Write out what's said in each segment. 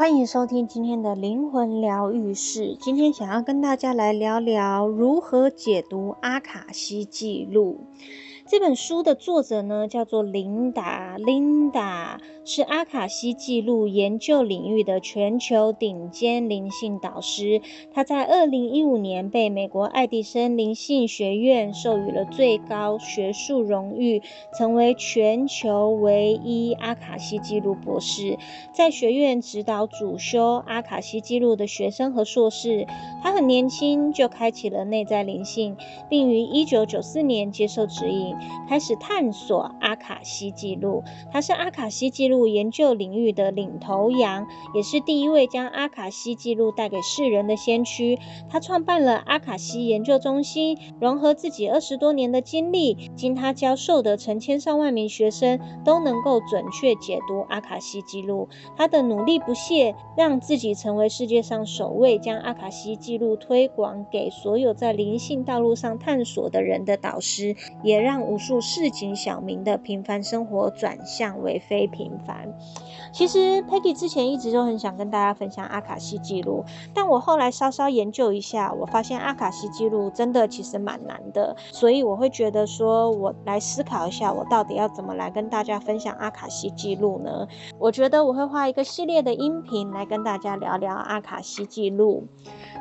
欢迎收听今天的灵魂疗愈室。今天想要跟大家来聊聊如何解读阿卡西记录。这本书的作者呢，叫做琳达。琳达是阿卡西记录研究领域的全球顶尖灵性导师。他在二零一五年被美国爱迪生灵性学院授予了最高学术荣誉，成为全球唯一阿卡西记录博士。在学院指导主修阿卡西记录的学生和硕士。他很年轻就开启了内在灵性，并于一九九四年接受指引。开始探索阿卡西记录，他是阿卡西记录研究领域的领头羊，也是第一位将阿卡西记录带给世人的先驱。他创办了阿卡西研究中心，融合自己二十多年的经历，经他教授的成千上万名学生都能够准确解读阿卡西记录。他的努力不懈，让自己成为世界上首位将阿卡西记录推广给所有在灵性道路上探索的人的导师，也让无数市井小民的平凡生活转向为非平凡。其实 Peggy 之前一直都很想跟大家分享阿卡西记录，但我后来稍稍研究一下，我发现阿卡西记录真的其实蛮难的，所以我会觉得说，我来思考一下，我到底要怎么来跟大家分享阿卡西记录呢？我觉得我会画一个系列的音频来跟大家聊聊阿卡西记录。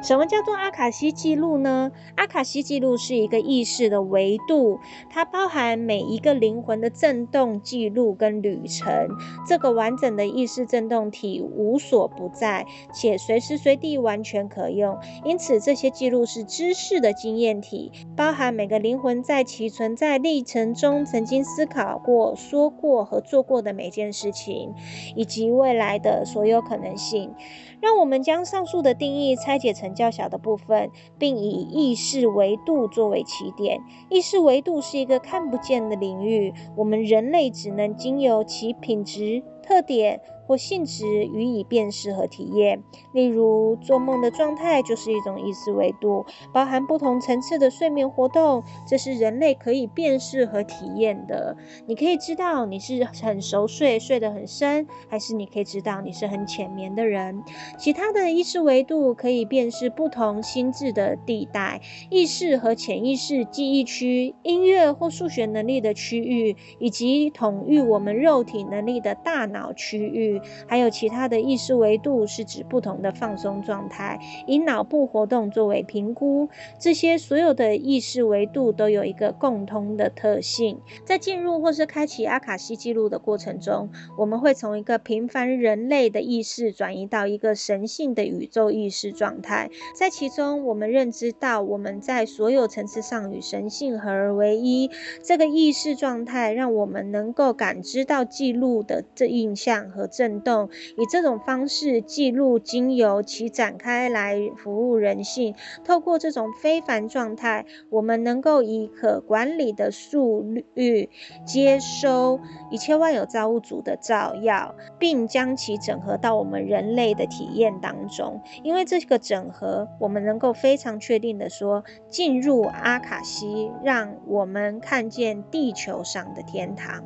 什么叫做阿卡西记录呢？阿卡西记录是一个意识的维度，它包含每一个灵魂的震动记录跟旅程。这个完整的意识振动体无所不在，且随时随地完全可用。因此，这些记录是知识的经验体，包含每个灵魂在其存在历程中曾经思考过、说过和做过的每件事情，以及未来的所有可能性。让我们将上述的定义拆解成较小的部分，并以意识维度作为起点。意识维度是一个看不见的领域，我们人类只能经由其品质、特点。或性质予以辨识和体验，例如做梦的状态就是一种意识维度，包含不同层次的睡眠活动，这是人类可以辨识和体验的。你可以知道你是很熟睡，睡得很深，还是你可以知道你是很浅眠的人。其他的意识维度可以辨识不同心智的地带、意识和潜意识记忆区、音乐或数学能力的区域，以及统御我们肉体能力的大脑脑区域。还有其他的意识维度，是指不同的放松状态，以脑部活动作为评估。这些所有的意识维度都有一个共通的特性，在进入或是开启阿卡西记录的过程中，我们会从一个平凡人类的意识转移到一个神性的宇宙意识状态，在其中，我们认知到我们在所有层次上与神性合而为一。这个意识状态让我们能够感知到记录的这一印象和震。动以这种方式记录，经由其展开来服务人性。透过这种非凡状态，我们能够以可管理的速率接收一切万有造物主的照耀，并将其整合到我们人类的体验当中。因为这个整合，我们能够非常确定的说，进入阿卡西，让我们看见地球上的天堂。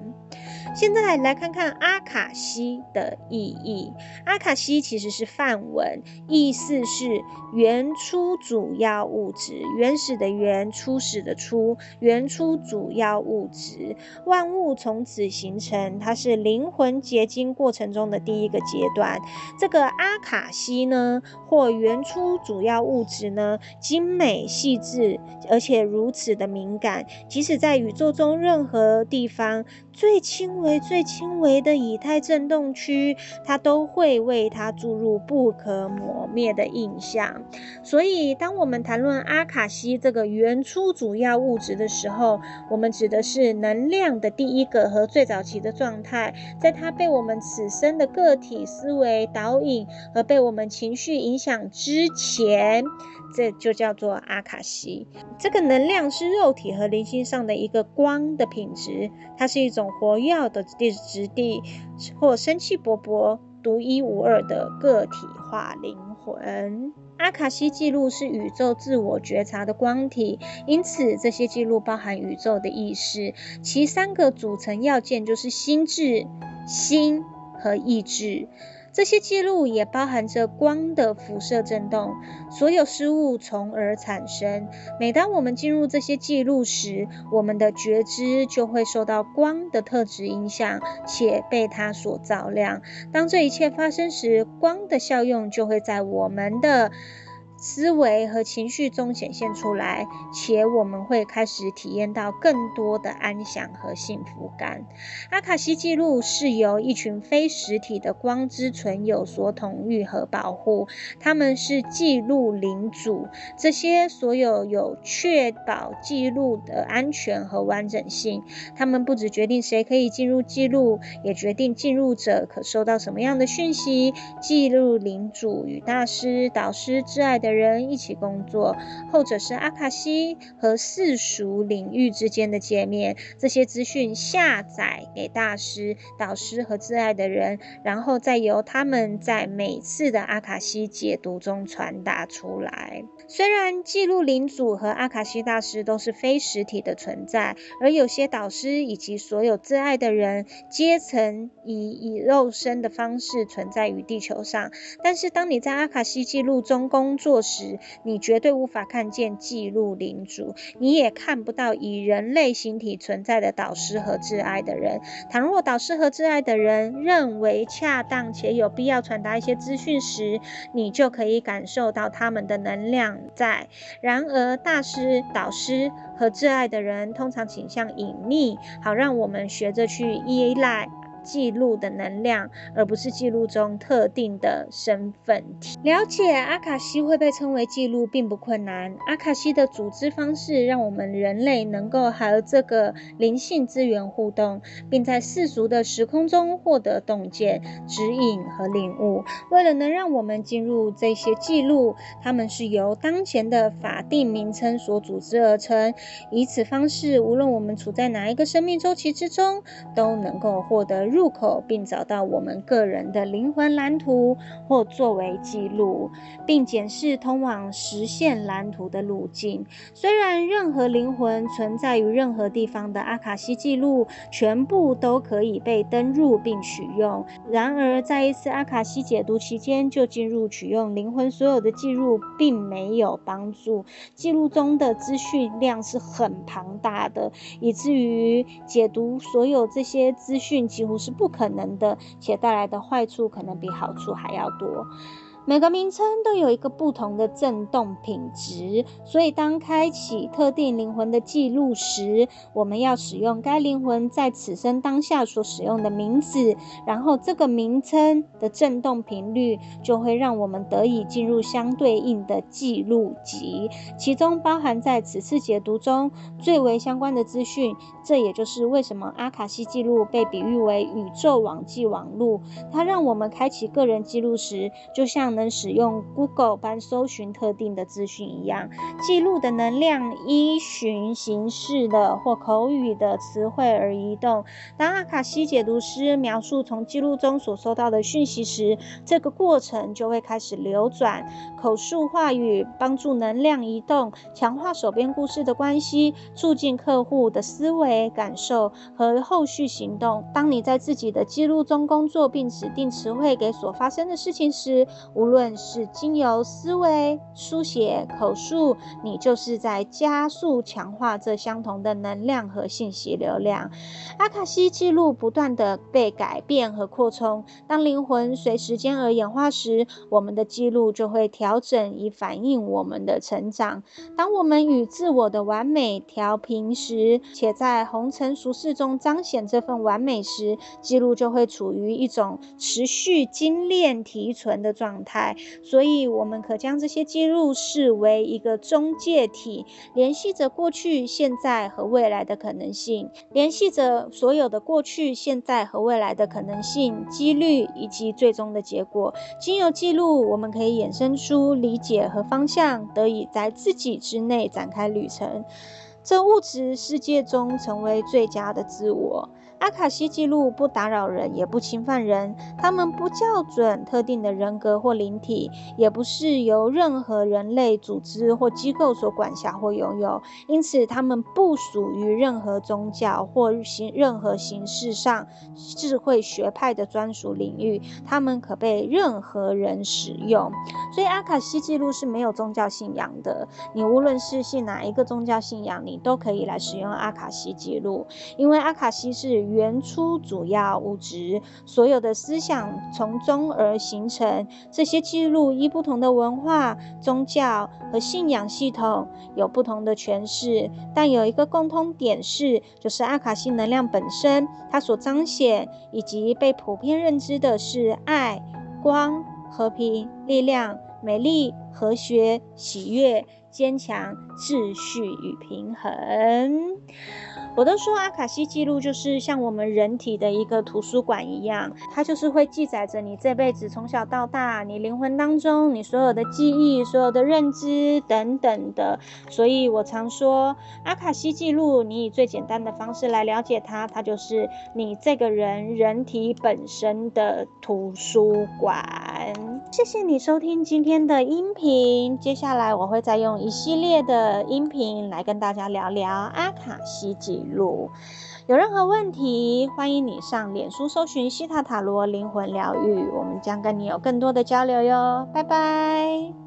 现在来看看阿卡西的意义。阿卡西其实是梵文，意思是原初主要物质，原始的原，初始的初，原初主要物质，万物从此形成。它是灵魂结晶过程中的第一个阶段。这个阿卡西呢，或原初主要物质呢，精美细致，而且如此的敏感，即使在宇宙中任何地方。最轻微为、最轻微的以太振动区，它都会为它注入不可磨灭的印象。所以，当我们谈论阿卡西这个原初主要物质的时候，我们指的是能量的第一个和最早期的状态，在它被我们此生的个体思维导引和被我们情绪影响之前。这就叫做阿卡西。这个能量是肉体和灵性上的一个光的品质，它是一种活跃的质地，或生气勃勃、独一无二的个体化灵魂。阿卡西记录是宇宙自我觉察的光体，因此这些记录包含宇宙的意识。其三个组成要件就是心智、心和意志。这些记录也包含着光的辐射振动，所有事物从而产生。每当我们进入这些记录时，我们的觉知就会受到光的特质影响，且被它所照亮。当这一切发生时，光的效用就会在我们的思维和情绪中显现出来，且我们会开始体验到更多的安详和幸福感。阿卡西记录是由一群非实体的光之存有所统御和保护，他们是记录领主。这些所有有确保记录的安全和完整性。他们不只决定谁可以进入记录，也决定进入者可收到什么样的讯息。记录领主与大师、导师、挚爱的人一起工作，后者是阿卡西和世俗领域之间的界面。这些资讯下载给大师、导师和挚爱的人，然后再由他们在每次的阿卡西解读中传达出来。虽然记录领主和阿卡西大师都是非实体的存在，而有些导师以及所有挚爱的人，皆曾以以肉身的方式存在于地球上，但是当你在阿卡西记录中工作时，你绝对无法看见记录领主，你也看不到以人类形体存在的导师和挚爱的人。倘若导师和挚爱的人认为恰当且有必要传达一些资讯时，你就可以感受到他们的能量在。然而，大师、导师和挚爱的人通常倾向隐匿，好让我们学着去依赖。记录的能量，而不是记录中特定的身份体。了解阿卡西会被称为记录，并不困难。阿卡西的组织方式，让我们人类能够和这个灵性资源互动，并在世俗的时空中获得洞见、指引和领悟。为了能让我们进入这些记录，它们是由当前的法定名称所组织而成。以此方式，无论我们处在哪一个生命周期之中，都能够获得。入口，并找到我们个人的灵魂蓝图，或作为记录，并检视通往实现蓝图的路径。虽然任何灵魂存在于任何地方的阿卡西记录，全部都可以被登入并取用，然而在一次阿卡西解读期间就进入取用灵魂所有的记录，并没有帮助。记录中的资讯量是很庞大的，以至于解读所有这些资讯几乎是不可能的，且带来的坏处可能比好处还要多。每个名称都有一个不同的振动品质，所以当开启特定灵魂的记录时，我们要使用该灵魂在此生当下所使用的名字，然后这个名称的振动频率就会让我们得以进入相对应的记录集，其中包含在此次解读中最为相关的资讯。这也就是为什么阿卡西记录被比喻为宇宙网际网路，它让我们开启个人记录时，就像能使用 Google 般搜寻特定的资讯一样，记录的能量依循形式的或口语的词汇而移动。当阿卡西解读师描述从记录中所收到的讯息时，这个过程就会开始流转。口述话语帮助能量移动，强化手边故事的关系，促进客户的思维、感受和后续行动。当你在自己的记录中工作并指定词汇给所发生的事情时，无无论是经由思维、书写、口述，你就是在加速强化这相同的能量和信息流量。阿卡西记录不断的被改变和扩充。当灵魂随时间而演化时，我们的记录就会调整以反映我们的成长。当我们与自我的完美调频时，且在红尘俗世中彰显这份完美时，记录就会处于一种持续精炼提纯的状态。所以，我们可将这些记录视为一个中介体，联系着过去、现在和未来的可能性，联系着所有的过去、现在和未来的可能性、几率以及最终的结果。经由记录，我们可以衍生出理解和方向，得以在自己之内展开旅程，这物质世界中成为最佳的自我。阿卡西记录不打扰人，也不侵犯人，他们不校准特定的人格或灵体，也不是由任何人类组织或机构所管辖或拥有，因此他们不属于任何宗教或形任何形式上智慧学派的专属领域，他们可被任何人使用。所以阿卡西记录是没有宗教信仰的，你无论是信哪一个宗教信仰，你都可以来使用阿卡西记录，因为阿卡西是原初主要物质，所有的思想从中而形成。这些记录依不同的文化、宗教和信仰系统有不同的诠释，但有一个共通点是，就是阿卡西能量本身，它所彰显以及被普遍认知的是爱、光、和平、力量、美丽、和谐、喜悦、坚强、秩序与平衡。我都说阿卡西记录就是像我们人体的一个图书馆一样，它就是会记载着你这辈子从小到大，你灵魂当中你所有的记忆、所有的认知等等的。所以我常说，阿卡西记录，你以最简单的方式来了解它，它就是你这个人人体本身的图书馆。谢谢你收听今天的音频，接下来我会再用一系列的音频来跟大家聊聊阿卡西记录。有任何问题，欢迎你上脸书搜寻西塔塔罗灵魂疗愈，我们将跟你有更多的交流哟，拜拜。